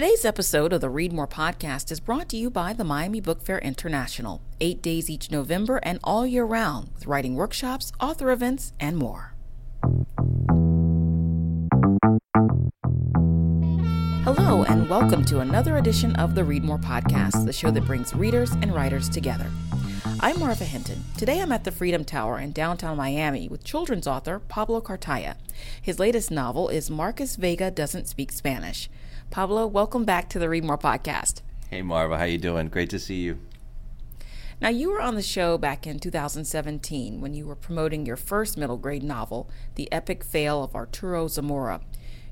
Today's episode of the Read More podcast is brought to you by the Miami Book Fair International, eight days each November and all year round, with writing workshops, author events, and more. Hello, and welcome to another edition of the Read More podcast, the show that brings readers and writers together. I'm Marva Hinton. Today I'm at the Freedom Tower in downtown Miami with children's author Pablo Cartaya. His latest novel is Marcus Vega Doesn't Speak Spanish. Pablo, welcome back to the Read More podcast. Hey Marva, how you doing? Great to see you. Now, you were on the show back in 2017 when you were promoting your first middle grade novel, The Epic Fail of Arturo Zamora.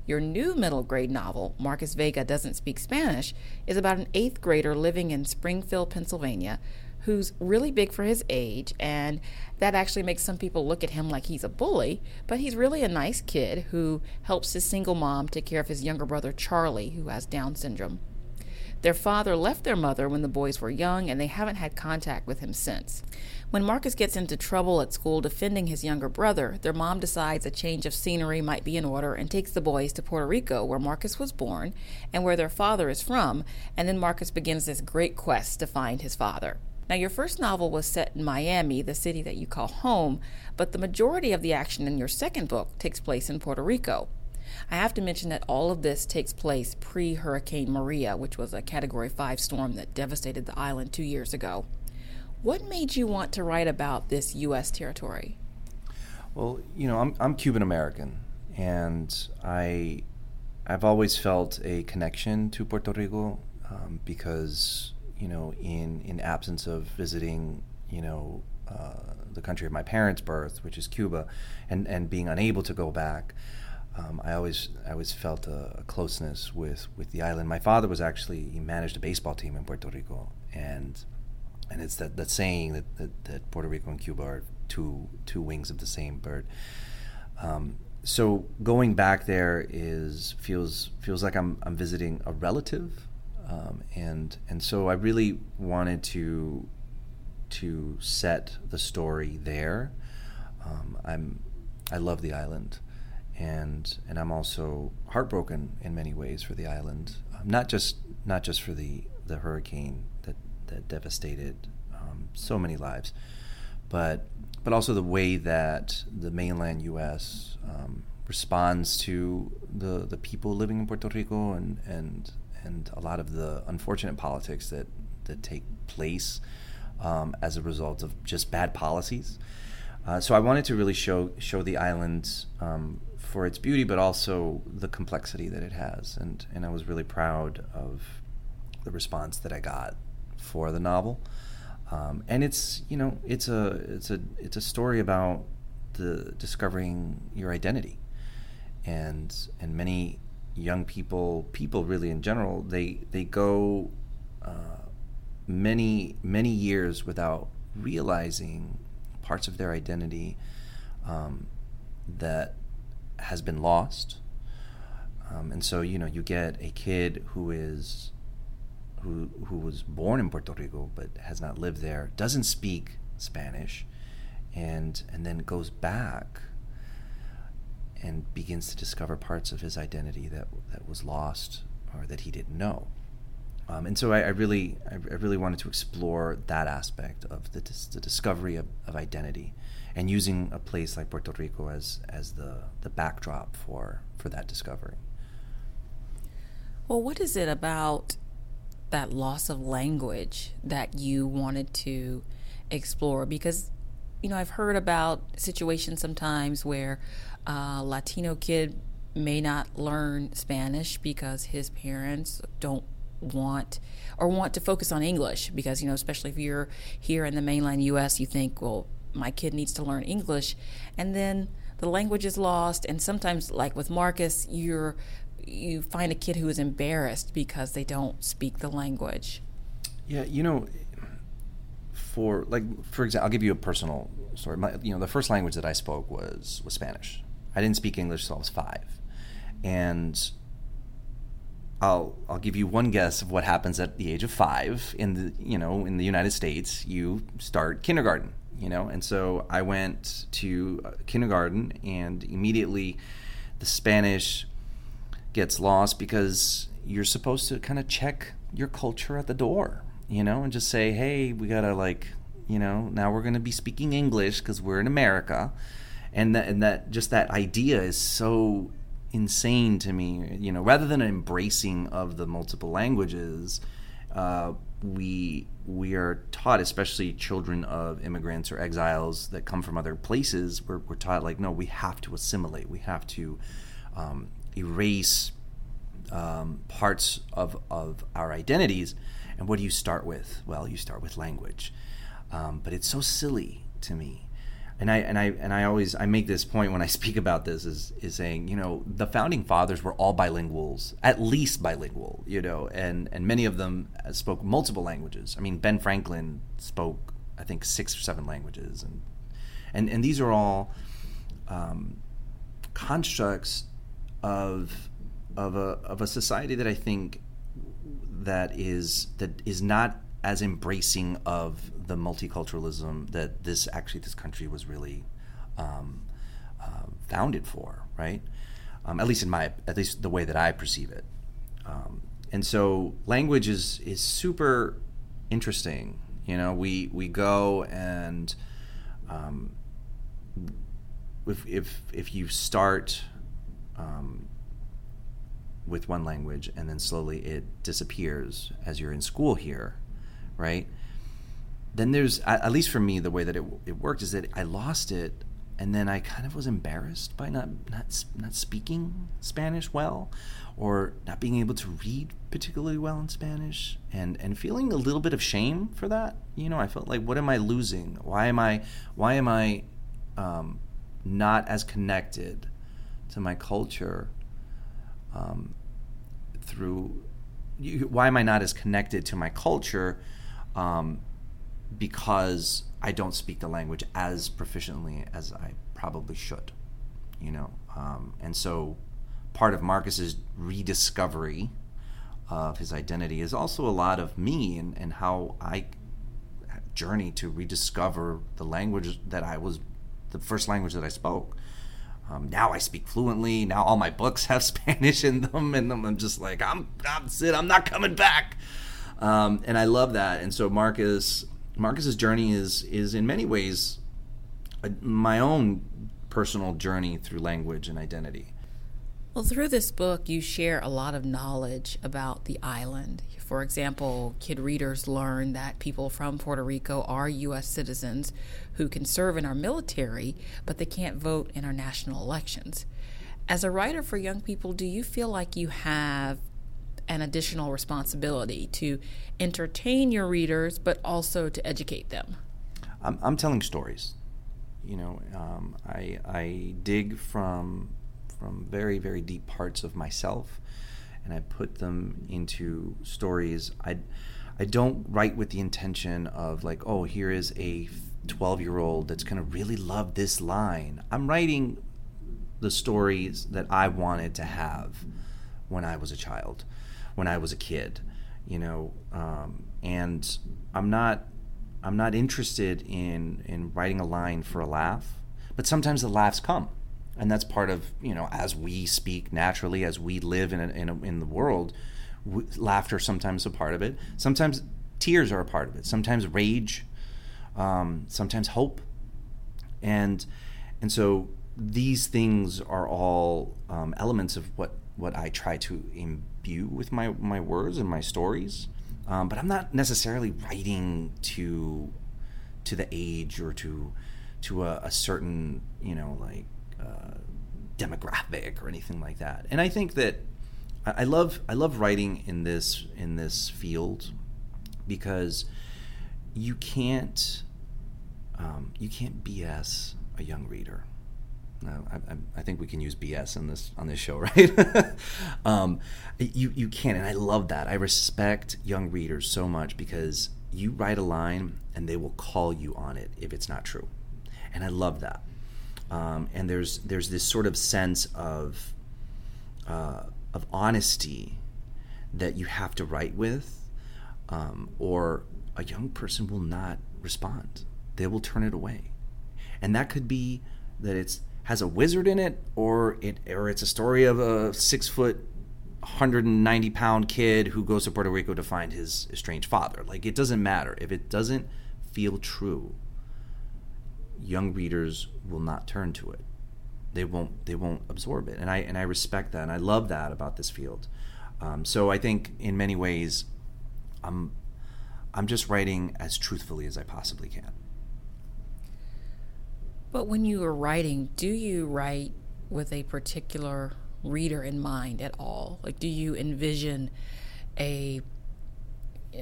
Your new middle grade novel, Marcus Vega Doesn't Speak Spanish, is about an eighth grader living in Springfield, Pennsylvania, who's really big for his age, and that actually makes some people look at him like he's a bully, but he's really a nice kid who helps his single mom take care of his younger brother Charlie, who has Down syndrome. Their father left their mother when the boys were young, and they haven't had contact with him since. When Marcus gets into trouble at school defending his younger brother, their mom decides a change of scenery might be in order and takes the boys to Puerto Rico, where Marcus was born and where their father is from, and then Marcus begins this great quest to find his father. Now, your first novel was set in Miami, the city that you call home, but the majority of the action in your second book takes place in Puerto Rico. I have to mention that all of this takes place pre Hurricane Maria, which was a Category 5 storm that devastated the island two years ago. What made you want to write about this U.S. territory? Well, you know, I'm, I'm Cuban American, and I, I've always felt a connection to Puerto Rico um, because you know, in in absence of visiting, you know, uh, the country of my parents' birth, which is Cuba, and and being unable to go back, um, I always I always felt a, a, closeness with with the island. My father was actually he managed a baseball team in Puerto Rico, and and it's that that saying that that, that Puerto Rico and Cuba are two two wings of the same bird. Um, so going back there is feels feels like I'm I'm visiting a relative um, and and so I really wanted to to set the story there. Um, I'm I love the island, and and I'm also heartbroken in many ways for the island. Um, not just not just for the the hurricane that that devastated um, so many lives, but but also the way that the mainland U.S. Um, responds to the the people living in Puerto Rico and and and a lot of the unfortunate politics that that take place um, as a result of just bad policies. Uh, so I wanted to really show show the island um, for its beauty, but also the complexity that it has, and and I was really proud of the response that I got for the novel. Um, and it's you know it's a it's a it's a story about the discovering your identity, and and many young people, people really in general, they they go uh, many many years without realizing parts of their identity um, that has been lost. Um, and so you know you get a kid who is who who was born in Puerto Rico but has not lived there, doesn't speak Spanish, and and then goes back and begins to discover parts of his identity that that was lost or that he didn't know. Um, and so I, I really, I, I, really wanted to explore that aspect of the, dis- the discovery of, of, identity, and using a place like Puerto Rico as as the the backdrop for for that discovery. Well, what is it about that loss of language that you wanted to explore? Because you know, I've heard about situations sometimes where a Latino kid may not learn Spanish because his parents don't want or want to focus on English because, you know, especially if you're here in the mainland US, you think, well, my kid needs to learn English. And then the language is lost. And sometimes, like with Marcus, you're you find a kid who is embarrassed because they don't speak the language. Yeah, you know, for like for example, I'll give you a personal story. My, you know, the first language that I spoke was was Spanish. I didn't speak English until I was five, and I'll I'll give you one guess of what happens at the age of five in the you know in the United States. You start kindergarten, you know, and so I went to uh, kindergarten, and immediately the Spanish gets lost because you're supposed to kind of check your culture at the door, you know, and just say, hey, we gotta like, you know, now we're gonna be speaking English because we're in America, and that and that just that idea is so insane to me. You know, rather than embracing of the multiple languages, uh, we we are taught, especially children of immigrants or exiles that come from other places, we're, we're taught like, no, we have to assimilate, we have to um, erase um, parts of, of our identities. And what do you start with? Well, you start with language. Um, but it's so silly to me. And I and I and I always I make this point when I speak about this is is saying you know the founding fathers were all bilinguals at least bilingual you know and and many of them spoke multiple languages. I mean Ben Franklin spoke I think six or seven languages. And and and these are all um, constructs of of a of a society that I think that is that is not as embracing of the multiculturalism that this actually this country was really um, uh, founded for, right? Um, at least in my at least the way that I perceive it. Um, and so language is is super interesting. You know, we we go and um, if if if you start um, with one language and then slowly it disappears as you're in school here, right? Then there's, at least for me, the way that it, it worked is that I lost it and then I kind of was embarrassed by not, not, not speaking Spanish well or not being able to read particularly well in Spanish and, and feeling a little bit of shame for that. You know, I felt like, what am I losing? Why am I, why am I um, not as connected to my culture um, through why am I not as connected to my culture um, because I don't speak the language as proficiently as I probably should, you know, um, and so part of Marcus's rediscovery of his identity is also a lot of me and, and how I journey to rediscover the language that I was the first language that I spoke. Um, now I speak fluently. Now all my books have Spanish in them, and I'm just like, I'm, I'm it. I'm not coming back. Um, and I love that. And so Marcus, Marcus's journey is is in many ways a, my own personal journey through language and identity. Well, through this book, you share a lot of knowledge about the island. For example, kid readers learn that people from Puerto Rico are U.S. citizens who can serve in our military, but they can't vote in our national elections. As a writer for young people, do you feel like you have an additional responsibility to entertain your readers, but also to educate them? I'm, I'm telling stories. You know, um, I, I dig from from very, very deep parts of myself and I put them into stories. I, I don't write with the intention of like, oh, here is a 12 year old that's going to really love this line. I'm writing the stories that I wanted to have when I was a child, when I was a kid, you know, um, and I'm not I'm not interested in in writing a line for a laugh, but sometimes the laughs come and that's part of you know as we speak naturally as we live in a, in, a, in the world laughter sometimes a part of it. Sometimes tears are a part of it. Sometimes rage um, sometimes hope. And and so these things are all um, elements of what what I try to imbue with my my words and my stories um, but I'm not necessarily writing to to the age or to to a, a certain you know like uh, demographic or anything like that. And I think that I love I love writing in this in this field because you can't um, you can't BS a young reader. I, I, think we can use BS in this on this show, right? um, you you can, and I love that. I respect young readers so much because you write a line and they will call you on it if it's not true, and I love that um, and there's there's this sort of sense of uh, of honesty that you have to write with, um, or a young person will not respond. They will turn it away, and that could be that it's has a wizard in it, or it or it's a story of a six foot 190 pound kid who goes to Puerto Rico to find his estranged father. Like it doesn't matter if it doesn't feel true. Young readers will not turn to it. They won't. They won't absorb it, and I and I respect that, and I love that about this field. Um, so I think in many ways, I'm I'm just writing as truthfully as I possibly can. But when you are writing, do you write with a particular reader in mind at all? Like, do you envision a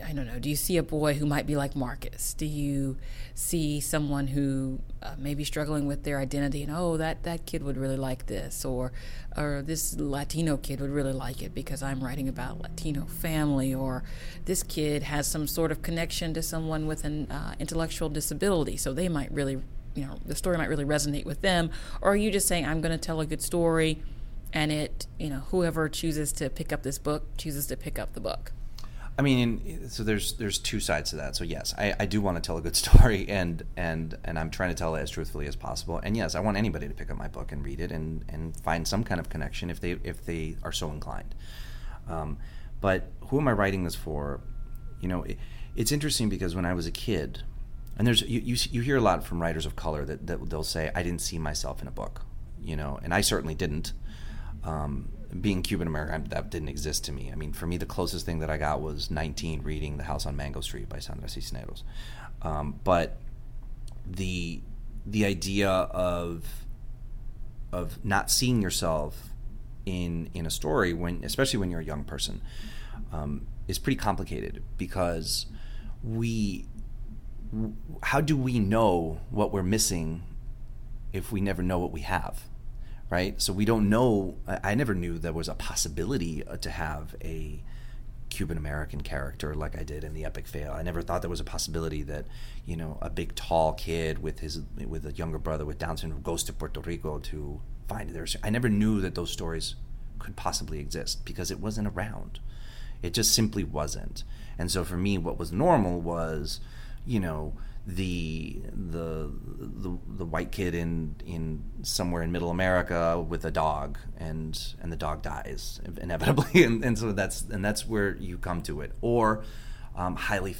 I don't know. Do you see a boy who might be like Marcus? Do you see someone who uh, may be struggling with their identity and oh, that that kid would really like this, or or this Latino kid would really like it because I'm writing about Latino family, or this kid has some sort of connection to someone with an uh, intellectual disability, so they might really, you know, the story might really resonate with them. Or are you just saying I'm going to tell a good story, and it, you know, whoever chooses to pick up this book chooses to pick up the book? I mean, so there's there's two sides to that. So yes, I, I do want to tell a good story, and and and I'm trying to tell it as truthfully as possible. And yes, I want anybody to pick up my book and read it and and find some kind of connection if they if they are so inclined. Um, but who am I writing this for? You know, it, it's interesting because when I was a kid, and there's you, you you hear a lot from writers of color that, that they'll say I didn't see myself in a book, you know, and I certainly didn't. Um, being Cuban American, that didn't exist to me. I mean, for me, the closest thing that I got was 19 reading The House on Mango Street by Sandra Cisneros. Um, but the the idea of of not seeing yourself in in a story when, especially when you're a young person, um, is pretty complicated because we how do we know what we're missing if we never know what we have? right? So we don't know. I, never knew there was a possibility uh, to have a Cuban American character like I did in the Epic Fail. I never thought there was a possibility that you know a big tall kid with his with a younger brother with Down syndrome goes to Puerto Rico to find their. I never knew that those stories could possibly exist because it wasn't around. It just simply wasn't. And so for me, what was normal was, you know, the the the, the white kid in in somewhere in middle America with a dog and and the dog dies inevitably. And, and so that's and that's where you come to it. Or um, highly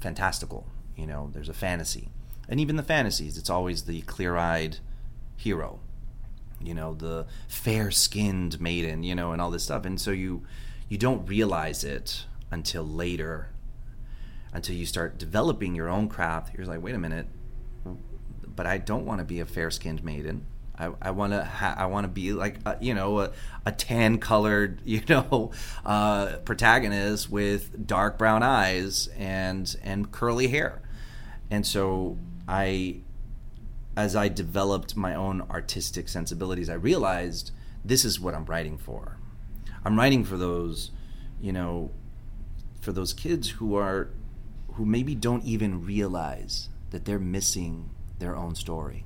fantastical you know there's a fantasy. And even the fantasies it's always the clear-eyed hero you know the fair-skinned maiden you know and all this stuff. And so you you don't realize it until later until you start developing your own craft. You're like, wait a minute, but I don't want to be a fair skinned maiden. I, I want to ha- I want to be like a, you know a, a tan colored you know uh, protagonist with dark brown eyes and and curly hair, and so I as I developed my own artistic sensibilities, I realized this is what I'm writing for. I'm writing for those you know for those kids who are who maybe don't even realize that they're missing their own story.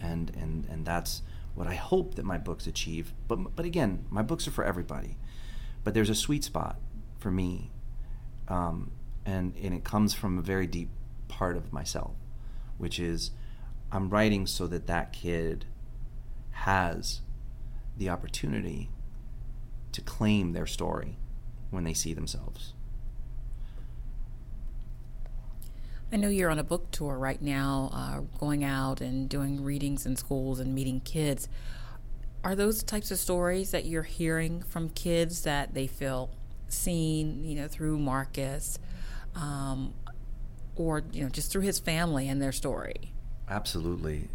And and and that's what I hope that my books achieve. But but again, my books are for everybody. But there's a sweet spot for me, um, and and it comes from a very deep part of myself, which is I'm writing so that that kid has the opportunity to claim their story when they see themselves. I know you're on a book tour right now, uh, going out and doing readings in schools and meeting kids. Are those types of stories that you're hearing from kids that they feel seen, you know, through Marcus, um, or you know, just through his family and their story? Absolutely.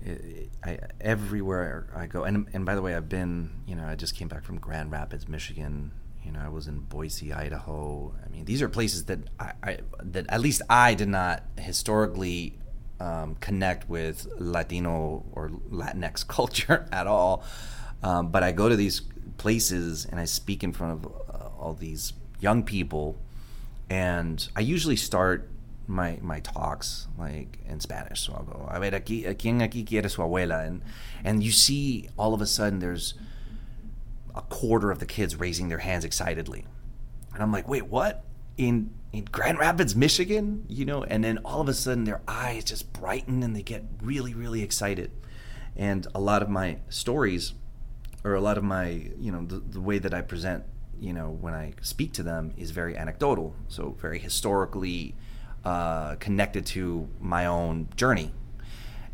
I, everywhere I go, and and by the way, I've been, you know, I just came back from Grand Rapids, Michigan, you know, I was in Boise, Idaho. I mean, these are places that I, I that at least I did not historically um, connect with Latino or Latinx culture at all. Um, but I go to these places and I speak in front of uh, all these young people, and I usually start my my talks like in Spanish. So I'll go, a ver, aquí, ¿quién aquí quiere su abuela? And and you see all of a sudden there's a quarter of the kids raising their hands excitedly. And I'm like, wait, what? In in Grand Rapids, Michigan, you know, and then all of a sudden their eyes just brighten and they get really, really excited. And a lot of my stories, or a lot of my, you know, the, the way that I present you know, when I speak to them is very anecdotal, so very historically uh, connected to my own journey.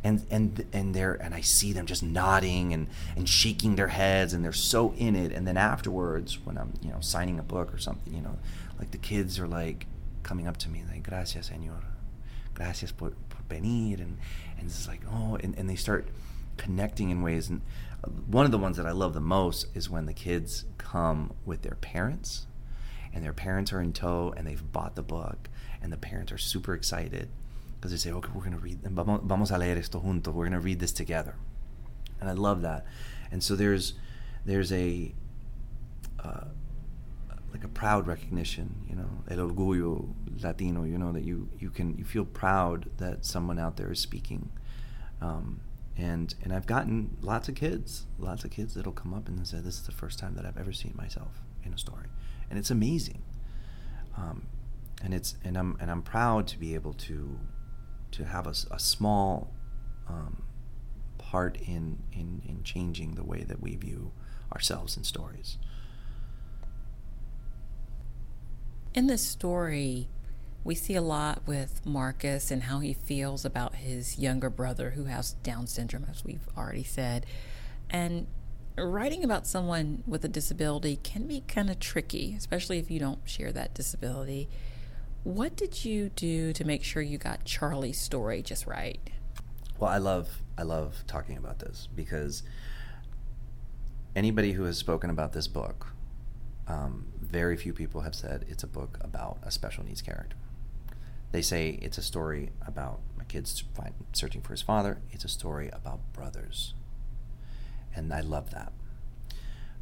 And and and they're and I see them just nodding and, and shaking their heads and they're so in it. And then afterwards, when I'm you know signing a book or something, you know, like the kids are like coming up to me like gracias señor, gracias por, por venir, and and it's like oh, and, and they start connecting in ways. And uh, one of the ones that I love the most is when the kids come with their parents and their parents are in tow and they've bought the book and the parents are super excited because they say, okay, we're going to read, vamos a leer esto juntos, we're going to read this together. And I love that. And so there's, there's a, uh, like a proud recognition, you know, el orgullo latino, you know, that you, you can, you feel proud that someone out there is speaking. Um, and and I've gotten lots of kids, lots of kids that'll come up and say, "This is the first time that I've ever seen myself in a story," and it's amazing. Um, and it's and I'm and I'm proud to be able to to have a, a small um, part in, in in changing the way that we view ourselves in stories. In this story, we see a lot with Marcus and how he feels about his younger brother who has Down syndrome, as we've already said. And writing about someone with a disability can be kind of tricky, especially if you don't share that disability. What did you do to make sure you got Charlie's story just right? Well, I love I love talking about this because anybody who has spoken about this book, um, very few people have said it's a book about a special needs character. They say it's a story about a kid find, searching for his father. It's a story about brothers, and I love that.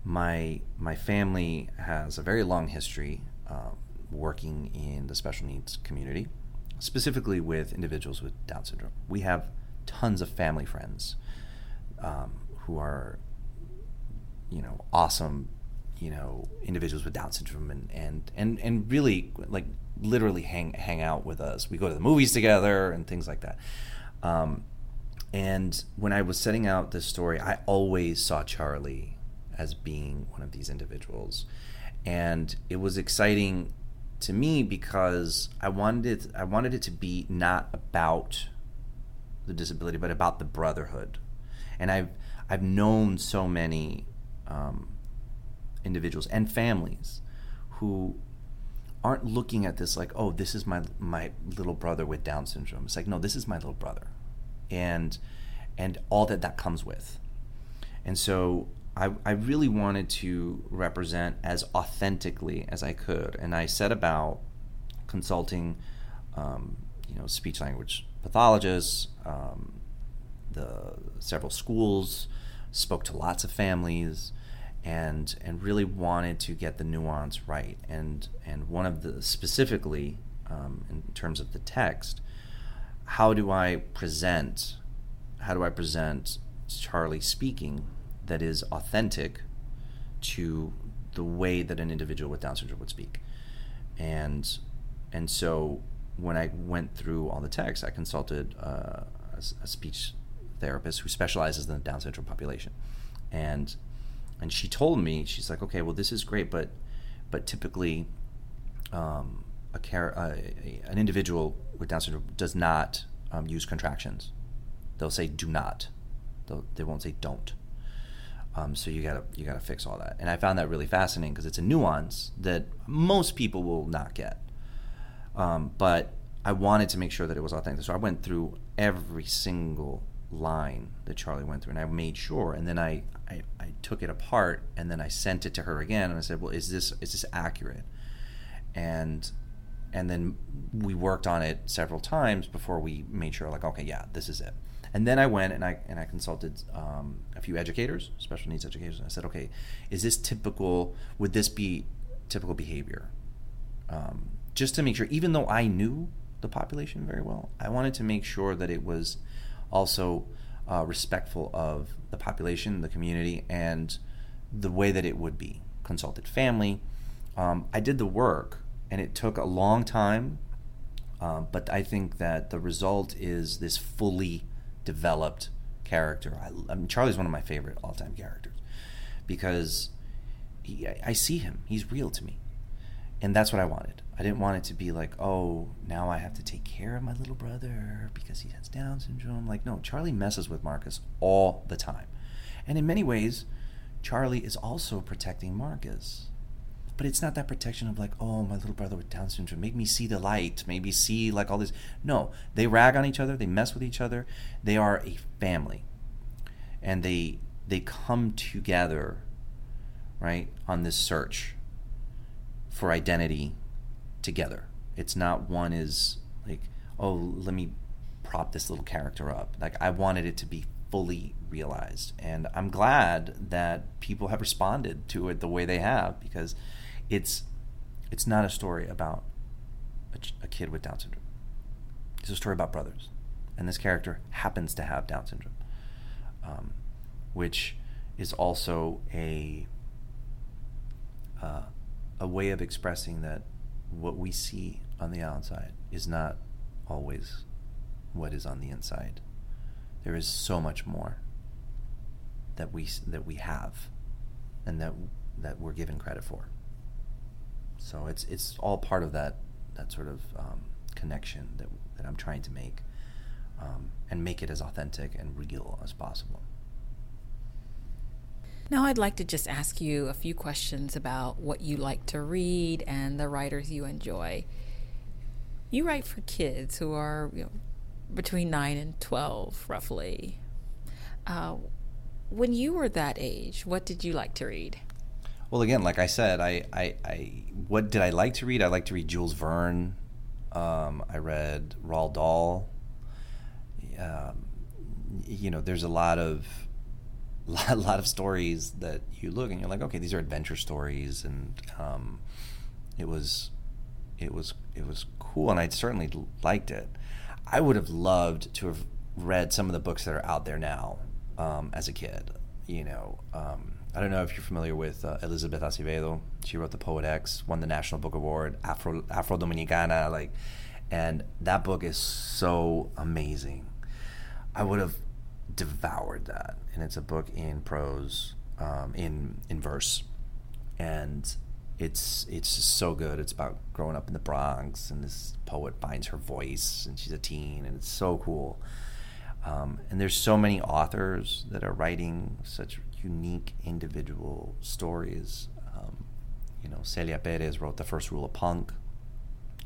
My my family has a very long history uh, working in the special needs community, specifically with individuals with Down syndrome. We have tons of family friends um, who are, you know, awesome, you know, individuals with Down syndrome, and and and and really like literally hang hang out with us. We go to the movies together and things like that. Um, and when I was setting out this story, I always saw Charlie as being one of these individuals, and it was exciting to me because I wanted it, I wanted it to be not about the disability, but about the brotherhood. And I've I've known so many um, individuals and families who aren't looking at this like, oh, this is my my little brother with Down syndrome. It's like, no, this is my little brother, and and all that that comes with. And so I, I really wanted to represent as authentically as I could, and I set about consulting, um, you know, speech language pathologists, um, the several schools, spoke to lots of families, and and really wanted to get the nuance right. And and one of the specifically um, in terms of the text, how do I present? How do I present Charlie speaking that is authentic to the way that an individual with Down syndrome would speak? And and so when I went through all the text, I consulted uh, a, a speech therapist who specializes in the Down syndrome population, and and she told me she's like okay well this is great but but typically um, a car- uh, an individual with Down syndrome does not um, use contractions. They'll say do not. They'll, they won't say don't um, so you gotta you gotta fix all that and I found that really fascinating because it's a nuance that most people will not get um, but I wanted to make sure that it was authentic so I went through every single line that Charlie went through, and I made sure. And then I, I, I took it apart, and then I sent it to her again, and I said, "Well, is this is this accurate?" And and then we worked on it several times before we made sure, like, okay, yeah, this is it. And then I went and I and I consulted um, a few educators, special needs educators, I said, okay, is this typical? Would this be typical behavior? Um, just to make sure, even though I knew the population very well, I wanted to make sure that it was also uh, respectful of the population, the community, and the way that it would be. Consulted family. Um, I did the work, and it took a long time, um, but I think that the result is this fully developed character. I, I mean, Charlie's one of my favorite all-time characters because he, I see him. He's real to me, and that's what I wanted. I didn't want it to be like, oh, now I have to take care of my little brother because he has Down syndrome. Like, no, Charlie messes with Marcus all the time, and in many ways, Charlie is also protecting Marcus. But it's not that protection of like, oh, my little brother with Down syndrome, make me see the light, maybe see like all this. No, they rag on each other, they mess with each other. They are a family, and they they come together, right, on this search for identity together. It's not one is like, oh, let me prop this little character up. Like I wanted it to be fully realized, and I'm glad that people have responded to it the way they have because it's it's not a story about a, a kid with Down syndrome. It's a story about brothers, and this character happens to have Down syndrome, um, which is also a uh, a way of expressing that what we see on the outside is not always what is on the inside. There is so much more that we that we have, and that that we're given credit for. So it's it's all part of that that sort of um, connection that that I'm trying to make, um, and make it as authentic and real as possible. Now, I'd like to just ask you a few questions about what you like to read and the writers you enjoy. You write for kids who are you know, between 9 and 12, roughly. Uh, when you were that age, what did you like to read? Well, again, like I said, I, I, I what did I like to read? I like to read Jules Verne. Um, I read Roald Dahl. Um, you know, there's a lot of a lot of stories that you look and you're like, okay, these are adventure stories, and um, it was, it was, it was cool, and I certainly liked it. I would have loved to have read some of the books that are out there now um, as a kid. You know, um, I don't know if you're familiar with uh, Elizabeth Acevedo. She wrote The Poet X, won the National Book Award, Afro Afro Dominicana, like, and that book is so amazing. I would have devoured that, and it's a book in prose, um, in in verse, and it's it's just so good. It's about growing up in the Bronx, and this poet finds her voice, and she's a teen, and it's so cool. Um, and there's so many authors that are writing such unique individual stories. Um, you know, Celia Perez wrote the first rule of punk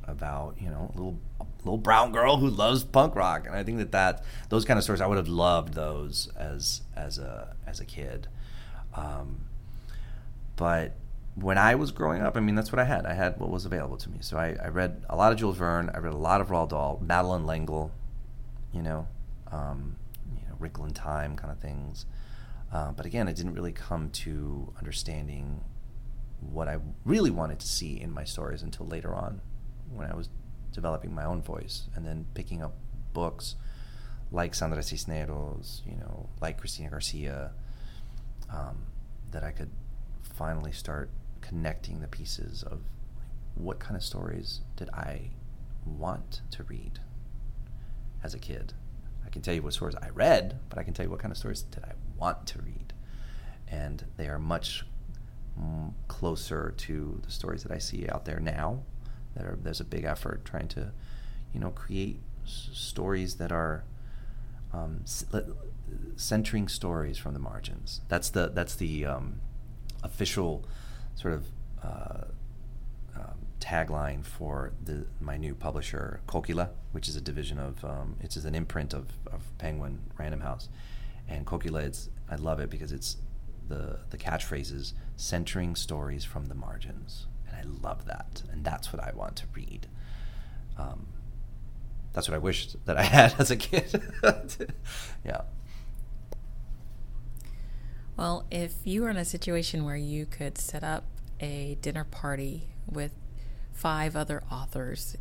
about you know a little a little brown girl who loves punk rock, and I think that that those kind of stories I would have loved those as as a as a kid. Um, but when I was growing up, I mean, that's what I had. I had what was available to me. So I, I read a lot of Jules Verne. I read a lot of Roald Dahl, Madeleine L'Engle, you know, um, you know, in Time kind of things. Uh, but again, I didn't really come to understanding what I really wanted to see in my stories until later on when I was developing my own voice and then picking up books like Sandra Cisneros, you know, like Cristina Garcia, um, that I could finally start connecting the pieces of what kind of stories did I want to read as a kid. I can tell you what stories I read, but I can tell you what kind of stories did I want to read. And they are much closer to the stories that I see out there now that are, there's a big effort trying to, you know, create s- stories that are um, s- centering stories from the margins. That's the that's the um, official sort of uh, um, tagline for the my new publisher, Kokila, which is a division of um, it's an imprint of, of Penguin Random House, and Kokila. It's I love it because it's the the catchphrase is centering stories from the margins. And I love that, and that's what I want to read. Um, that's what I wished that I had as a kid. yeah. Well, if you were in a situation where you could set up a dinner party with five other authors,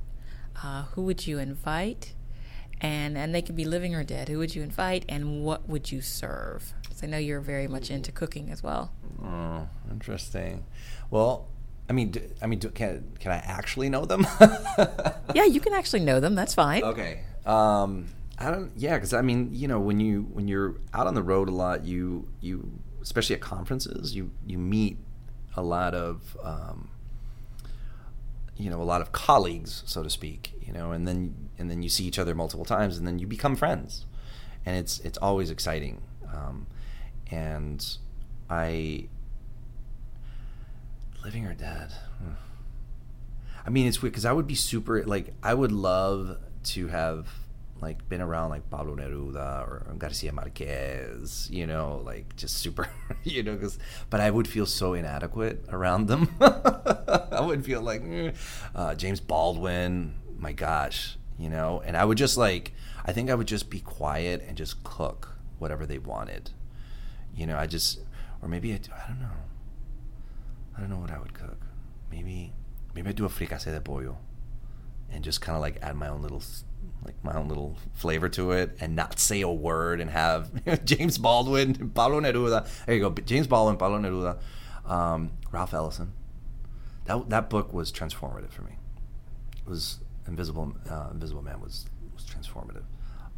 uh, who would you invite? And and they could be living or dead. Who would you invite, and what would you serve? Because I know you're very much into cooking as well. Oh, interesting. Well, I mean, do, I mean, do, can can I actually know them? yeah, you can actually know them. That's fine. Okay. Um, I don't. Yeah, because I mean, you know, when you when you're out on the road a lot, you you especially at conferences, you you meet a lot of um, you know a lot of colleagues, so to speak. You know, and then and then you see each other multiple times, and then you become friends, and it's it's always exciting. Um, and I living or dead. Hmm. I mean, it's weird because I would be super like I would love to have like been around like Pablo Neruda or Garcia Marquez, you know, like just super, you know, because but I would feel so inadequate around them. I would feel like mm. uh, James Baldwin, my gosh, you know, and I would just like I think I would just be quiet and just cook whatever they wanted, you know. I just or maybe I, do, I don't know, I don't know what I would cook. Maybe maybe I do a fricassee de pollo and just kind of like add my own little like my own little flavor to it and not say a word and have James Baldwin, Pablo Neruda. There you go, James Baldwin, Pablo Neruda, um, Ralph Ellison. That that book was transformative for me. It was Invisible uh, Invisible Man was was transformative.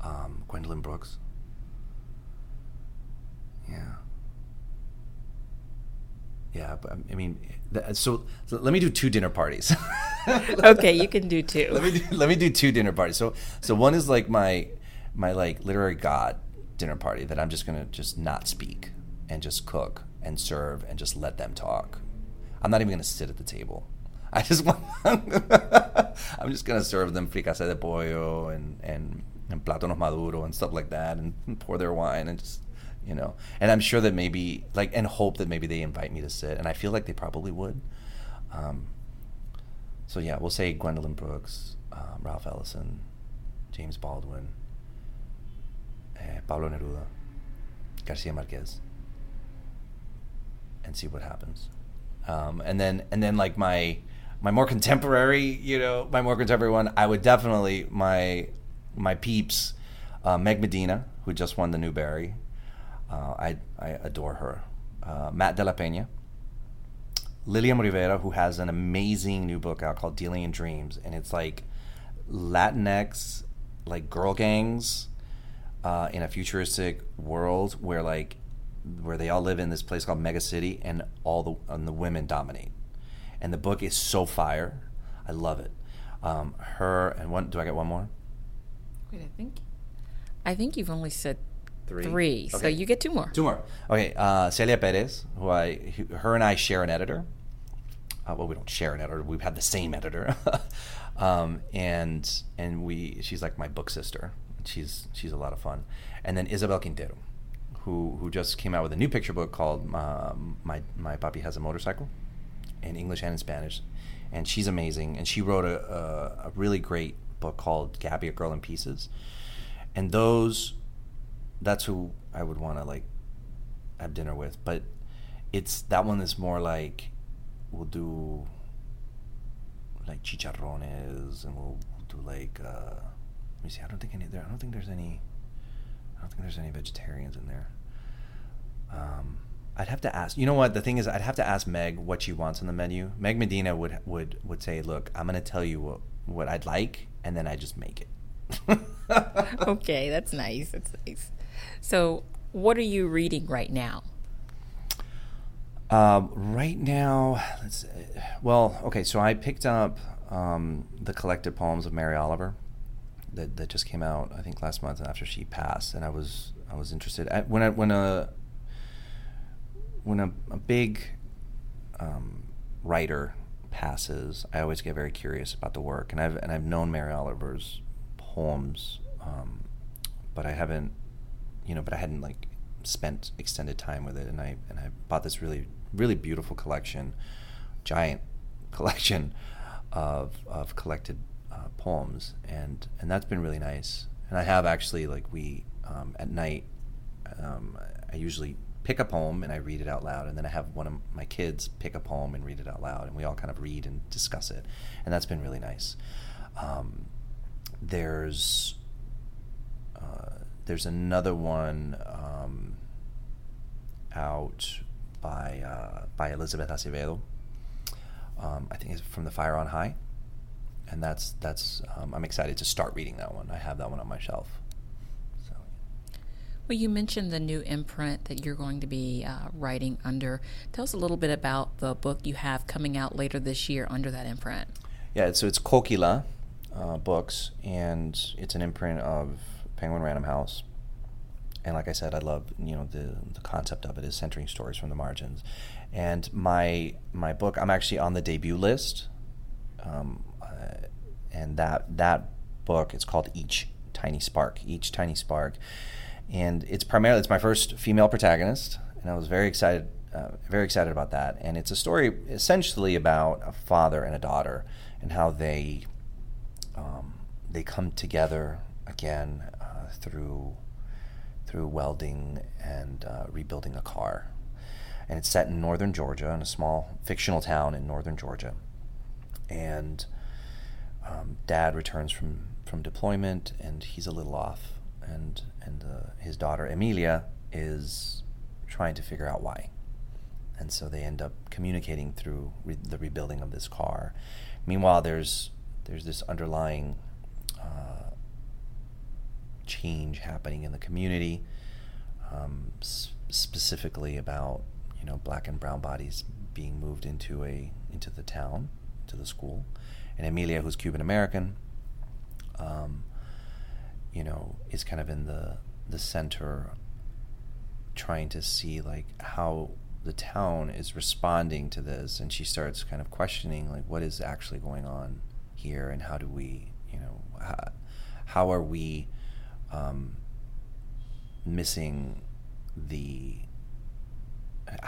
Um, Gwendolyn Brooks. Yeah. Yeah, but I mean, so, so let me do two dinner parties. okay, you can do two. let me do, let me do two dinner parties. So so one is like my my like literary god dinner party that I'm just gonna just not speak and just cook and serve and just let them talk. I'm not even gonna sit at the table. I just want I'm just gonna serve them fricassee de pollo and and and plátanos maduro and stuff like that and pour their wine and just you know. And I'm sure that maybe like and hope that maybe they invite me to sit, and I feel like they probably would. Um, so yeah, we'll say Gwendolyn Brooks, um, Ralph Ellison, James Baldwin, eh, Pablo Neruda, Garcia Marquez, and see what happens. Um, and then and then like my my more contemporary, you know, my more contemporary one, I would definitely my my peeps, uh, Meg Medina, who just won the Newbery. Uh, I, I adore her. Uh, Matt De La Pena. Lilliam Rivera, who has an amazing new book out called Dealing in Dreams. And it's like Latinx, like girl gangs uh, in a futuristic world where like where they all live in this place called Mega City and all the and the women dominate. And the book is so fire. I love it. Um, her and one. Do I get one more? Wait, I think. I think you've only said Three. three, so you get two more. Two more. Okay, uh, Celia Perez, who I, who- her and I share an editor. Uh, well, we don't share an editor. We've had the same editor, um, and and we she's like my book sister. She's she's a lot of fun. And then Isabel Quintero, who who just came out with a new picture book called um, my my papi has a motorcycle, in English and in Spanish, and she's amazing. And she wrote a a, a really great book called Gabi, a Girl in Pieces, and those that's who I would want to like have dinner with. But it's that one is more like we'll do like chicharrones and we'll, we'll do like uh, let me see. I don't think any there. I don't think there's any. I don't think there's any vegetarians in there. Um, I'd have to ask. You know what? The thing is, I'd have to ask Meg what she wants on the menu. Meg Medina would would would say, "Look, I'm going to tell you what what I'd like, and then I just make it." okay, that's nice. That's nice. So, what are you reading right now? Um, right now, let's. Well, okay. So I picked up um, the collected poems of Mary Oliver that that just came out. I think last month after she passed, and I was I was interested I, when I when a when a, a big um, writer passes. I always get very curious about the work, and I've and I've known Mary Oliver's poems, um, but I haven't, you know, but I hadn't like spent extended time with it, and I and I bought this really really beautiful collection, giant collection of of collected uh, poems, and and that's been really nice. And I have actually like we um, at night, um, I usually pick a poem and I read it out loud, and then I have one of my kids pick a poem and read it out loud, and we all kind of read and discuss it, and that's been really nice. Um, there's there's another one um, out by uh, by Elizabeth Acevedo. Um, I think it's from the Fire on High, and that's that's um, I'm excited to start reading that one. I have that one on my shelf. So Well, you mentioned the new imprint that you're going to be uh, writing under. Tell us a little bit about the book you have coming out later this year under that imprint. Yeah, so it's Kokila uh, Books, and it's an imprint of Penguin Random House. And like I said, I love you know the the concept of it is centering stories from the margins. And my my book, I'm actually on the debut list, um, uh, and that that book it's called Each Tiny Spark. Each Tiny Spark and it's primarily it's my first female protagonist, and I was very excited, uh, very excited about that. And it's a story essentially about a father and a daughter and how they um, they come together again through through welding and uh, rebuilding a car. And it's set in northern Georgia, in a small fictional town in northern Georgia. And um, dad returns from, from deployment, and he's a little off and and uh, his daughter Emilia is trying to figure out why, and so they end up communicating through re- the rebuilding of this car. Meanwhile, there's there's this underlying uh, change happening in the community, um, s- specifically about you know black and brown bodies being moved into a into the town, to the school, and Emilia, who's Cuban American. Um, you know, is kind of in the the center, trying to see like how the town is responding to this, and she starts kind of questioning like what is actually going on here, and how do we, you know, how, how are we um, missing the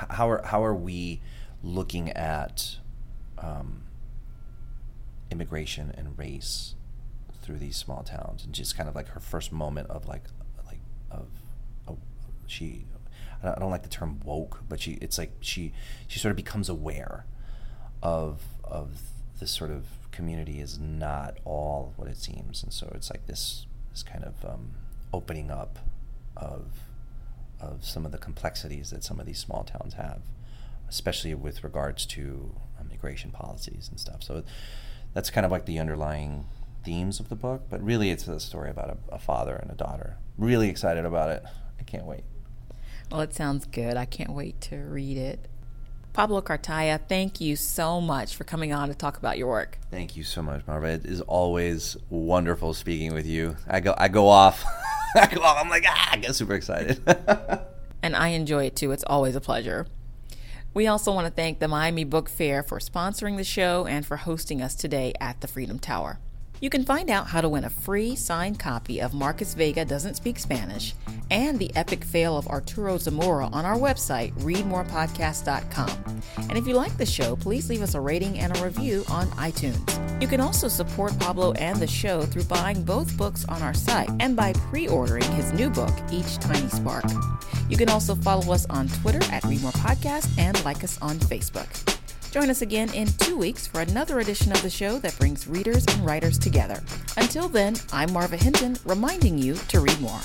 how are how are we looking at um, immigration and race through these small towns? And just kind of like her first moment of like like of, of she I don't, I don't like the term woke but she it's like she she sort of becomes aware of of this sort of community is not all what it seems. And so it's like this this kind of um, opening up of of some of the complexities that some of these small towns have especially with regards to immigration policies and stuff so that's kind of like the underlying themes of the book, but really it's a story about a, a father and a daughter. Really excited about it. I can't wait. Well, it sounds good. I can't wait to read it. Pablo Cartaya, thank you so much for coming on to talk about your work. Thank you so much, Marva. It is always wonderful speaking with you. I go, I go off. I go off. I'm like, ah, I get super excited. and I enjoy it too. It's always a pleasure. We also want to thank the Miami Book Fair for sponsoring the show and for hosting us today at the Freedom Tower. You can find out how to win a free signed copy of Marcus Vega Doesn't Speak Spanish and The Epic Fail of Arturo Zamora on our website, readmorepodcast.com. And if you like the show, please leave us a rating and a review on iTunes. You can also support Pablo and the show through buying both books on our site and by pre ordering his new book, Each Tiny Spark. You can also follow us on Twitter at Read More Podcast and like us on Facebook. Join us again in two weeks for another edition of the show that brings readers and writers together. Until then, I'm Marva Hinton, reminding you to read more.